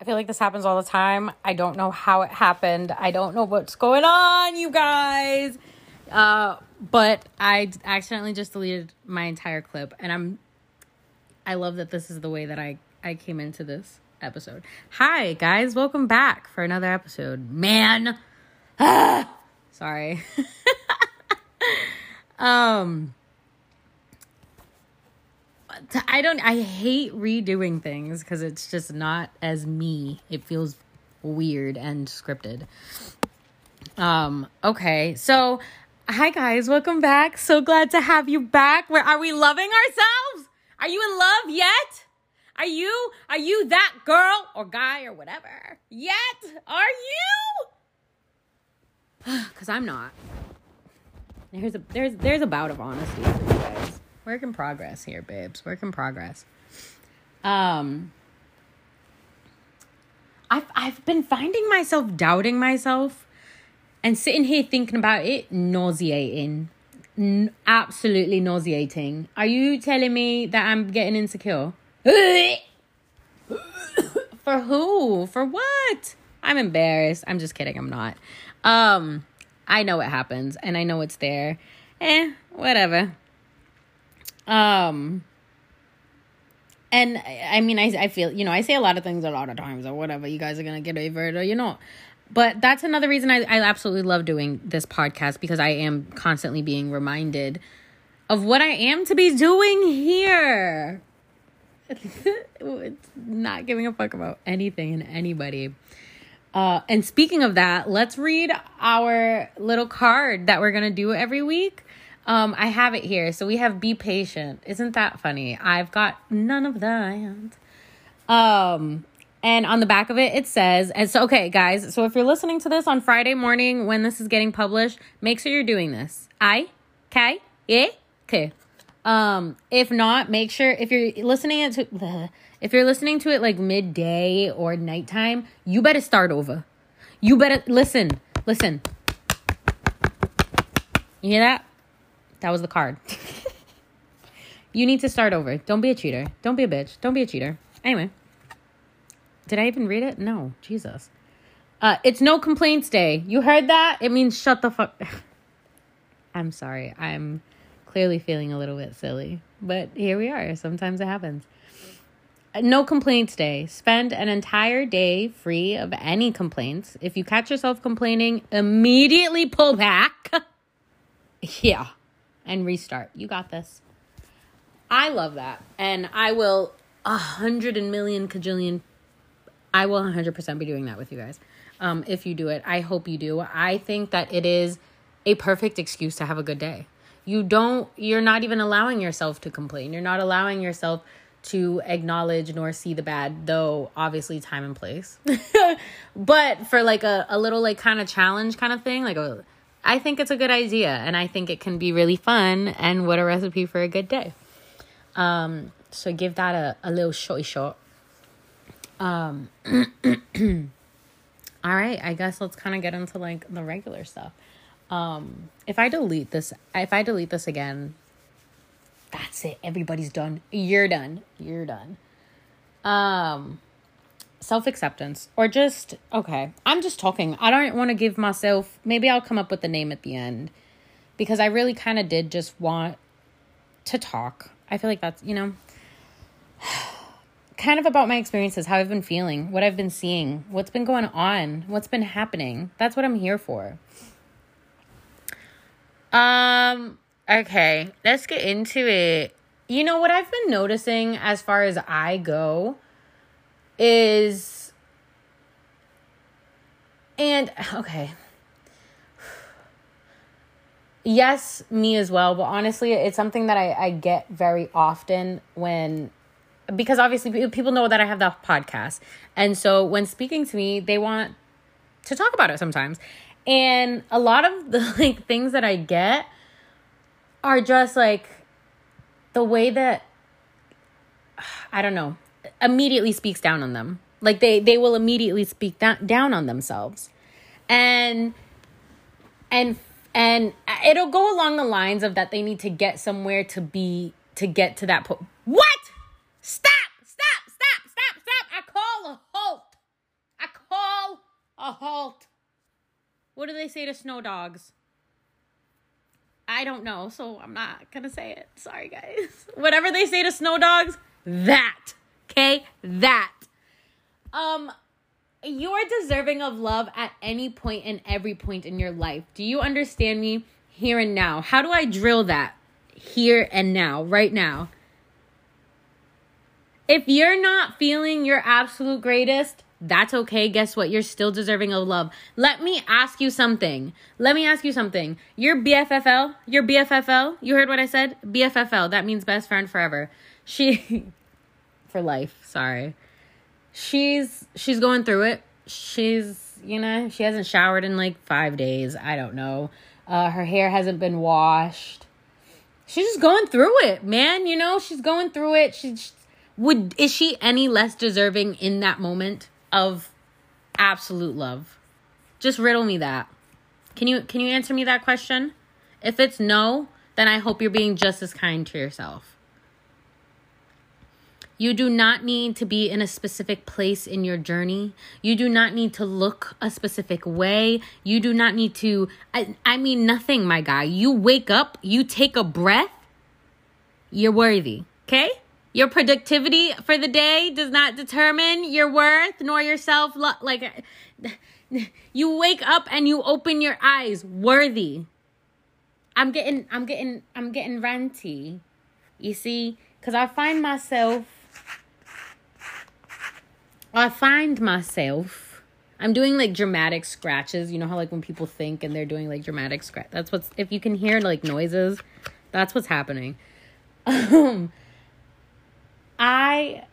I feel like this happens all the time. I don't know how it happened. I don't know what's going on, you guys. Uh, but I accidentally just deleted my entire clip, and I'm. I love that this is the way that I I came into this episode. Hi guys, welcome back for another episode. Man, ah, sorry. um. I don't I hate redoing things cuz it's just not as me. It feels weird and scripted. Um okay. So hi guys, welcome back. So glad to have you back. Where are we loving ourselves? Are you in love yet? Are you are you that girl or guy or whatever? Yet? Are you? Cuz I'm not. There's a there's there's a bout of honesty for you guys work in progress here, babes. Work in progress. Um, I've I've been finding myself doubting myself, and sitting here thinking about it, nauseating, N- absolutely nauseating. Are you telling me that I'm getting insecure? For who? For what? I'm embarrassed. I'm just kidding. I'm not. Um, I know it happens, and I know it's there. Eh, whatever. Um, and I mean, I, I feel, you know, I say a lot of things a lot of times or whatever. You guys are going to get over it or, you know. But that's another reason I, I absolutely love doing this podcast because I am constantly being reminded of what I am to be doing here. it's not giving a fuck about anything and anybody. Uh, and speaking of that, let's read our little card that we're going to do every week. Um, I have it here. So we have be patient. Isn't that funny? I've got none of that. Um, and on the back of it, it says, and so, okay, guys, so if you're listening to this on Friday morning when this is getting published, make sure you're doing this. I, okay, yeah, okay. Um, if not, make sure if you're listening it to, if you're listening to it like midday or nighttime, you better start over. You better listen, listen. You hear that? That was the card. you need to start over. Don't be a cheater. Don't be a bitch. Don't be a cheater. Anyway. Did I even read it? No. Jesus. Uh, it's no complaints day. You heard that? It means shut the fuck. I'm sorry. I'm clearly feeling a little bit silly, but here we are. Sometimes it happens. Uh, no complaints day. Spend an entire day free of any complaints. If you catch yourself complaining, immediately pull back. yeah and restart. You got this. I love that. And I will a hundred and million cajillion I will 100% be doing that with you guys. Um, if you do it, I hope you do. I think that it is a perfect excuse to have a good day. You don't, you're not even allowing yourself to complain. You're not allowing yourself to acknowledge nor see the bad, though obviously time and place. but for like a, a little like kind of challenge kind of thing, like a I think it's a good idea and I think it can be really fun and what a recipe for a good day. Um, so give that a, a little shorty shot. Um, all right, I guess let's kind of get into like the regular stuff. Um, if I delete this, if I delete this again, that's it. Everybody's done. You're done. You're done. Um, self acceptance or just okay i'm just talking. I don't want to give myself maybe i'll come up with the name at the end. Because i really kind of did just want to talk. I feel like that's you know kind of about my experiences how i've been feeling what i've been seeing what's been going on what's been happening. That's what i'm here for. Um okay let's get into it. You know what i've been noticing as far as i go is and okay. Yes me as well but honestly it's something that I, I get very often when because obviously people know that i have the podcast and so when speaking to me they want to talk about it sometimes and a lot of the like things that i get are just like the way that i don't know immediately speaks down on them. Like they they will immediately speak that, down on themselves. And and and it'll go along the lines of that they need to get somewhere to be to get to that point. What? Stop! Stop! Stop! Stop! Stop! I call a halt. I call a halt. What do they say to snow dogs? I don't know, so I'm not gonna say it. Sorry, guys. Whatever they say to snow dogs, that. Okay? That. Um, you're deserving of love at any point and every point in your life. Do you understand me? Here and now. How do I drill that? Here and now, right now. If you're not feeling your absolute greatest, that's okay. Guess what? You're still deserving of love. Let me ask you something. Let me ask you something. Your BFFL, your BFFL, you heard what I said? BFFL, that means best friend forever. She, for life, sorry. She's, she's going through it. She's, you know, she hasn't showered in like five days. I don't know. Uh, her hair hasn't been washed. She's just going through it, man. You know, she's going through it. She's, would, is she any less deserving in that moment? of absolute love? Just riddle me that. Can you can you answer me that question? If it's no, then I hope you're being just as kind to yourself. You do not need to be in a specific place in your journey. You do not need to look a specific way. You do not need to, I, I mean, nothing, my guy. You wake up, you take a breath, you're worthy, okay? Your productivity for the day does not determine your worth nor your self. Like, you wake up and you open your eyes worthy. I'm getting, I'm getting, I'm getting ranty. You see, because I find myself, I find myself. I'm doing like dramatic scratches. You know how like when people think and they're doing like dramatic scratch. That's what's if you can hear like noises, that's what's happening. Um I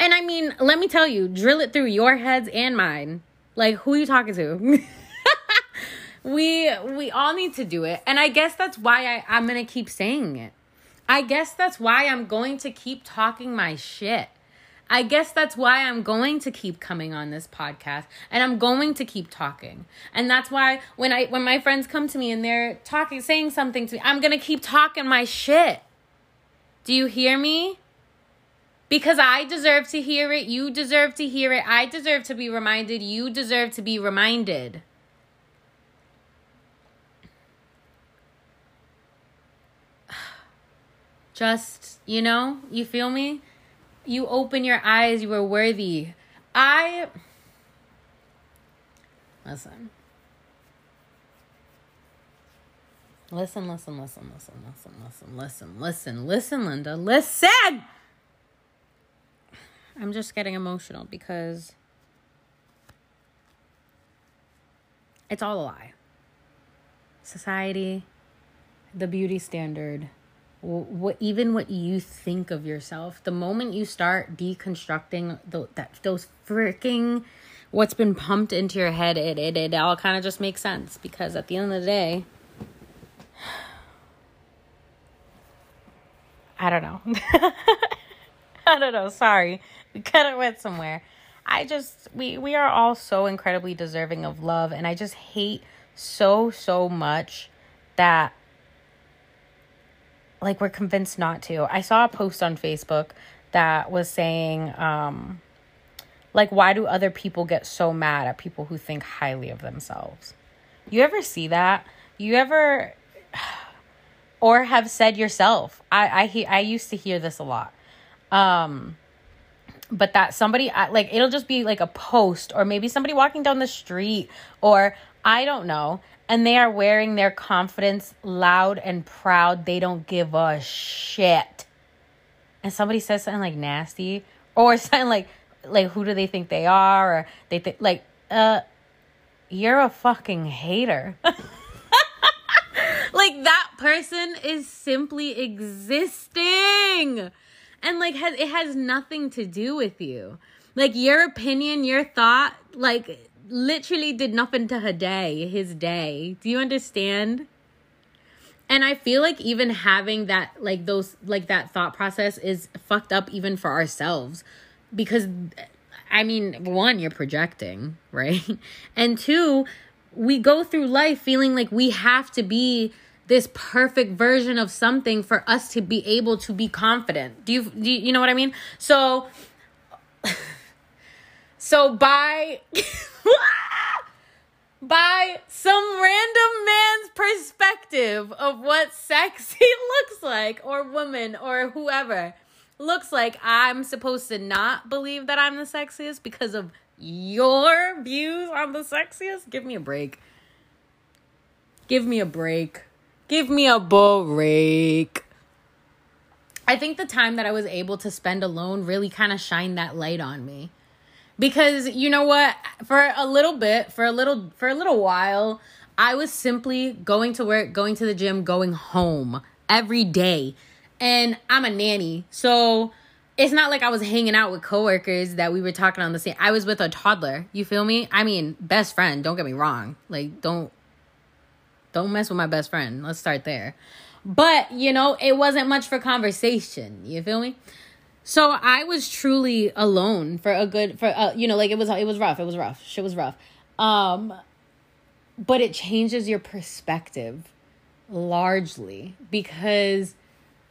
and I mean, let me tell you, drill it through your heads and mine. Like who are you talking to? we we all need to do it. And I guess that's why I, I'm gonna keep saying it. I guess that's why I'm going to keep talking my shit. I guess that's why I'm going to keep coming on this podcast and I'm going to keep talking. And that's why when I when my friends come to me and they're talking saying something to me, I'm going to keep talking my shit. Do you hear me? because I deserve to hear it. You deserve to hear it. I deserve to be reminded. You deserve to be reminded. Just, you know, you feel me? You open your eyes, you are worthy. I. Listen. Listen, listen, listen, listen, listen, listen, listen, listen, listen, Linda. Listen! I'm just getting emotional because it's all a lie. Society, the beauty standard, what even what you think of yourself, the moment you start deconstructing the, that those freaking what's been pumped into your head, it it, it all kind of just makes sense because at the end of the day, I don't know. I don't know. Sorry. We kind of went somewhere. I just we we are all so incredibly deserving of love and I just hate so so much that like we're convinced not to. I saw a post on Facebook that was saying um like why do other people get so mad at people who think highly of themselves? You ever see that? You ever or have said yourself. I I I used to hear this a lot. Um but that somebody like it'll just be like a post or maybe somebody walking down the street or I don't know. And they are wearing their confidence loud and proud. They don't give a shit. And somebody says something like nasty or something like like who do they think they are? Or they think like uh you're a fucking hater. Like that person is simply existing. And like has it has nothing to do with you. Like your opinion your thought like literally did nothing to her day his day do you understand and i feel like even having that like those like that thought process is fucked up even for ourselves because i mean one you're projecting right and two we go through life feeling like we have to be this perfect version of something for us to be able to be confident. Do you do you, you know what I mean? So so by by some random man's perspective of what sexy looks like, or woman, or whoever looks like, I'm supposed to not believe that I'm the sexiest because of your views on the sexiest? Give me a break. Give me a break. Give me a break. I think the time that I was able to spend alone really kind of shined that light on me. Because you know what, for a little bit, for a little for a little while, I was simply going to work, going to the gym, going home every day. And I'm a nanny. So it's not like I was hanging out with coworkers that we were talking on the same. I was with a toddler. You feel me? I mean, best friend. Don't get me wrong. Like, don't don't mess with my best friend. Let's start there. But, you know, it wasn't much for conversation. You feel me? So I was truly alone for a good for uh, you know, like it was it was rough. It was rough. Shit was rough. Um but it changes your perspective largely because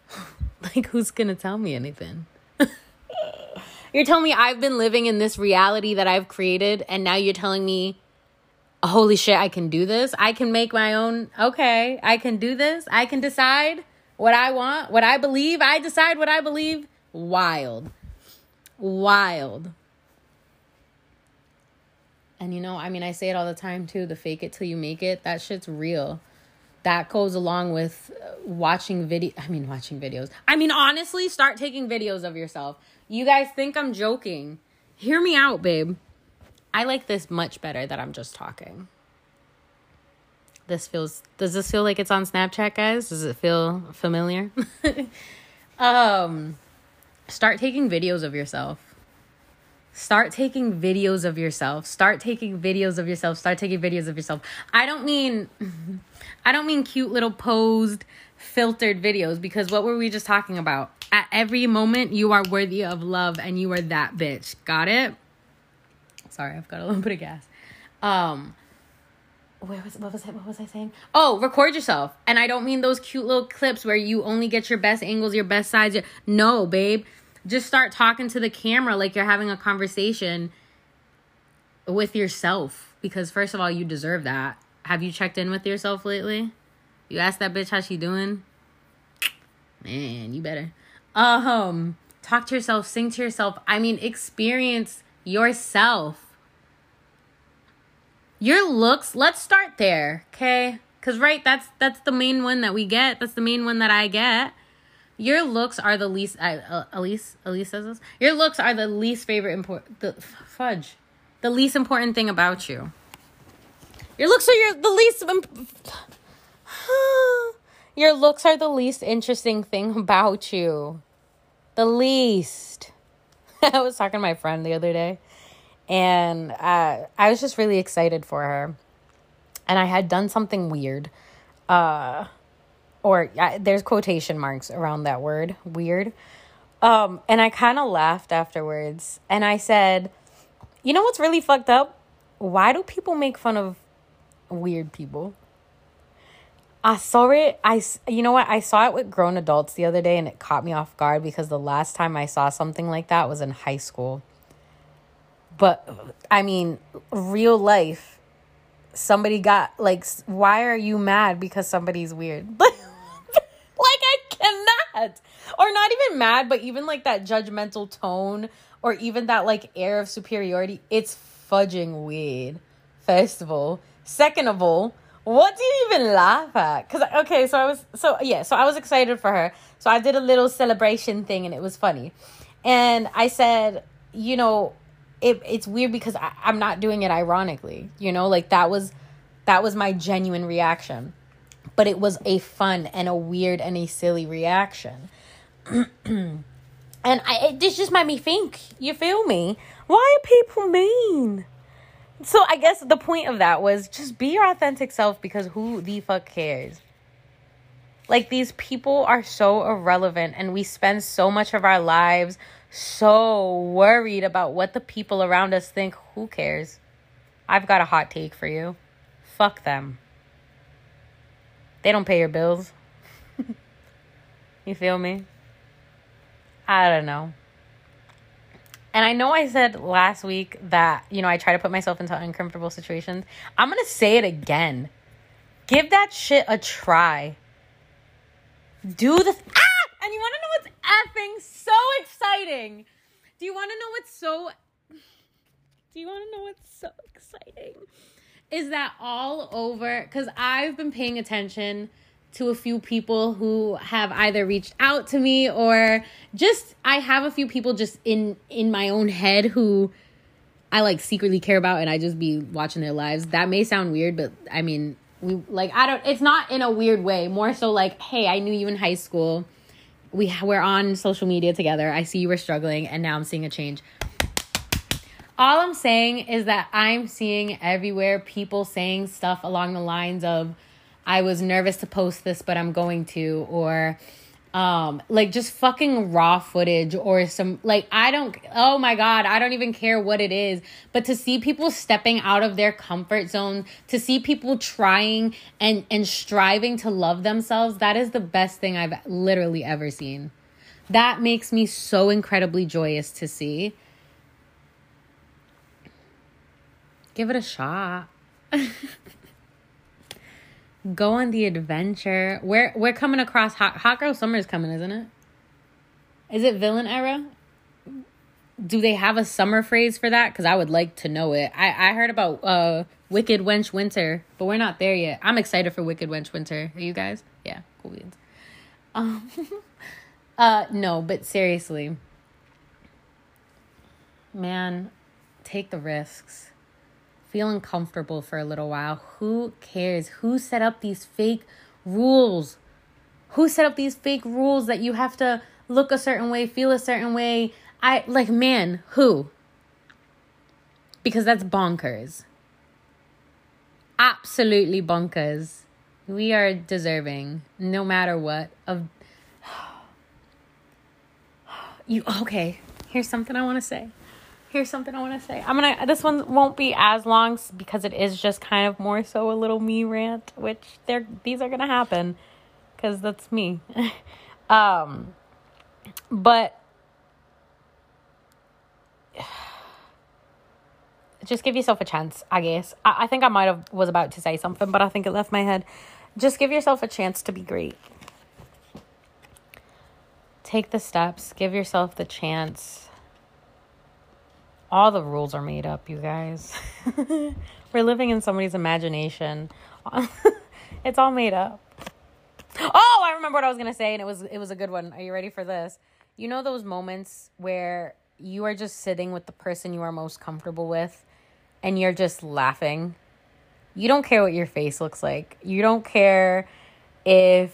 like who's going to tell me anything? you're telling me I've been living in this reality that I've created and now you're telling me holy shit, I can do this. I can make my own. Okay, I can do this. I can decide what I want, what I believe. I decide what I believe. Wild. Wild. And you know, I mean, I say it all the time too the fake it till you make it. That shit's real. That goes along with watching video. I mean, watching videos. I mean, honestly, start taking videos of yourself. You guys think I'm joking. Hear me out, babe. I like this much better that I'm just talking. This feels does this feel like it's on Snapchat, guys? Does it feel familiar? um start taking videos of yourself. Start taking videos of yourself. Start taking videos of yourself. Start taking videos of yourself. I don't mean I don't mean cute little posed filtered videos because what were we just talking about? At every moment you are worthy of love and you are that bitch. Got it? Sorry, I've got a little bit of gas. Um, where was what was it? What was I saying? Oh, record yourself. And I don't mean those cute little clips where you only get your best angles, your best sides. No, babe. Just start talking to the camera like you're having a conversation with yourself. Because first of all, you deserve that. Have you checked in with yourself lately? You asked that bitch how she doing? Man, you better. Um, talk to yourself, sing to yourself. I mean, experience yourself your looks let's start there okay? Because right that's that's the main one that we get. That's the main one that i get. Your looks are the least uh, elise elise says this? Your looks are the least favorite important the fudge. The least important thing about you. Your looks are your the least imp- your looks are the least interesting thing about you. The least. I was talking to my friend the other day and uh, I was just really excited for her. And I had done something weird. Uh, or uh, there's quotation marks around that word, weird. Um, and I kind of laughed afterwards. And I said, You know what's really fucked up? Why do people make fun of weird people? I saw it. I, you know what? I saw it with grown adults the other day and it caught me off guard because the last time I saw something like that was in high school. But I mean, real life, somebody got like, why are you mad because somebody's weird? like, I cannot. Or not even mad, but even like that judgmental tone or even that like air of superiority. It's fudging weird, first of all. Second of all, what do you even laugh at? Because, okay, so I was, so yeah, so I was excited for her. So I did a little celebration thing and it was funny. And I said, you know, it, it's weird because I, i'm not doing it ironically you know? Like that was that was my genuine reaction. But it was a fun and a weird and a silly reaction. And I, it this just made me think. You feel me? Why are people mean? So i guess the point of that was just be your authentic self because who the fuck cares? Like these people are so irrelevant and we spend so much of our lives so worried about what the people around us think. Who cares? I've got a hot take for you. Fuck them. They don't pay your bills. you feel me? I don't know. And I know I said last week that, you know, I try to put myself into uncomfortable situations. I'm going to say it again. Give that shit a try. Do the. Ah! And you want to know what's effing so exciting? Do you want to know what's so. Do you want to know what's so exciting? Is that all over? Because I've been paying attention to a few people who have either reached out to me or just I have a few people just in in my own head who I like secretly care about and I just be watching their lives. That may sound weird, but I mean, we like I don't it's not in a weird way. More so like, "Hey, I knew you in high school. We we're on social media together. I see you were struggling and now I'm seeing a change." All I'm saying is that I'm seeing everywhere people saying stuff along the lines of I was nervous to post this, but I'm going to, or um like just fucking raw footage or some like I don't oh my god, I don't even care what it is, but to see people stepping out of their comfort zone, to see people trying and and striving to love themselves, that is the best thing I've literally ever seen. That makes me so incredibly joyous to see. Give it a shot. go on the adventure. We're we're coming across hot hot girl summer is coming, isn't it? Is it villain era? Do they have a summer phrase for that? Because I would like to know it. I I heard about uh Wicked Wench Winter, but we're not there yet. I'm excited for Wicked Wench Winter. Are you guys? Yeah, cool beans. Um, uh, no, but seriously, man, take the risks feel uncomfortable for a little while. Who cares? Who set up these fake rules? Who set up these fake rules that you have to look a certain way, feel a certain way? I like, man, who? Because that's bonkers. Absolutely bonkers. We are deserving, no matter what, of. You okay? Here's something I want to say here's something I want to say. I'm gonna. This one won't be as long because it is just kind of more so a little me rant, which they're these are gonna happen, because that's me. um, but just give yourself a chance. I guess. I, I think I might have was about to say something, but I think it left my head. Just give yourself a chance to be great. Take the steps. Give yourself the chance all the rules are made up, you guys. We're living in somebody's imagination. it's all made up. Oh, I remember what I was gonna say, and it was it was a good one. Are you ready for this? You know those moments where you are just sitting with the person you are most comfortable with, and you're just laughing. You don't care what your face looks like. You don't care if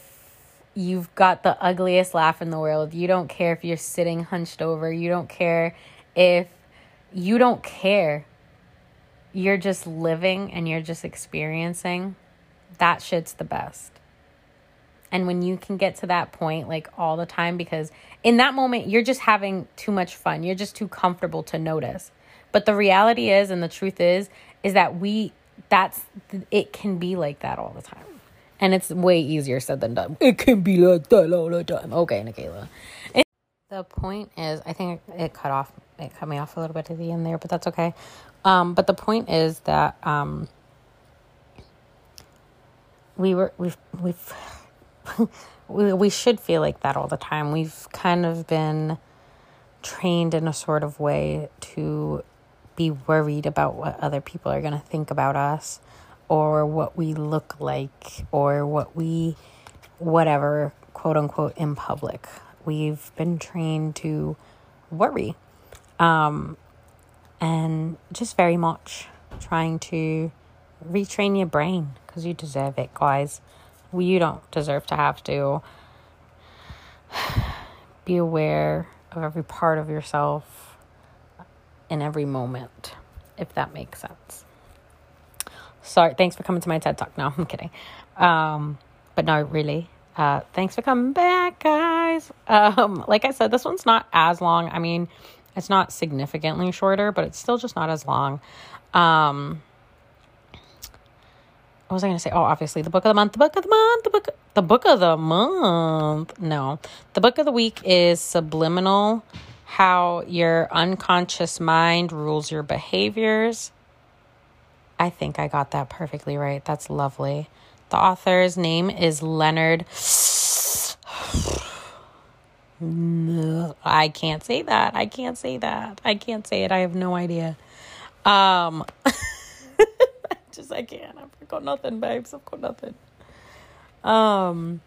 you've got the ugliest laugh in the world. You don't care if you're sitting hunched over. You don't care if you don't care. You're just living and you're just experiencing. That shit's the best. And when you can get to that point like all the time, because in that moment, you're just having too much fun. You're just too comfortable to notice. But the reality is, and the truth is, is that we, that's, it can be like that all the time. And it's way easier said than done. It can be like that all the time. Okay, Nikayla. The point is, I think it cut off, it cut me off a little bit at the end there, but that's okay. Um, but the point is that um, we were we've we've we we should feel like that all the time. We've kind of been trained in a sort of way to be worried about what other people are going to think about us or what we look like or what we whatever quote unquote in public we've been trained to worry um, and just very much trying to retrain your brain because you deserve it, guys. You don't deserve to have to be aware of every part of yourself in every moment, if that makes sense. Sorry, thanks for coming to my TED Talk. No, I'm kidding. Um, but no, really, uh, thanks for coming back, guys. Um, like I said, this one's not as long. I mean, it's not significantly shorter, but it's still just not as long. Um, what was I going to say? Oh, obviously, the book of the month, the book of the month, the book, the book of the month. No, the book of the week is Subliminal how your unconscious mind rules your behaviors. I think I got that perfectly right. That's lovely. The author's name is Leonard. I can't say that. I can't say that. I can't say it. I have no idea. Um, just I can't. I've got nothing, babes. I've got nothing. Um,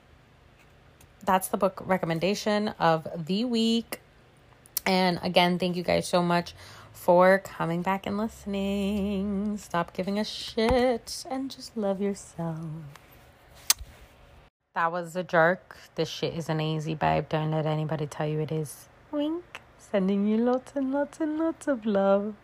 that's the book recommendation of the week. And again, thank you guys so much for coming back and listening. Stop giving a shit and just love yourself. That was a jerk. This shit isn't easy, babe. Don't let anybody tell you it is. Wink. Sending you lots and lots and lots of love.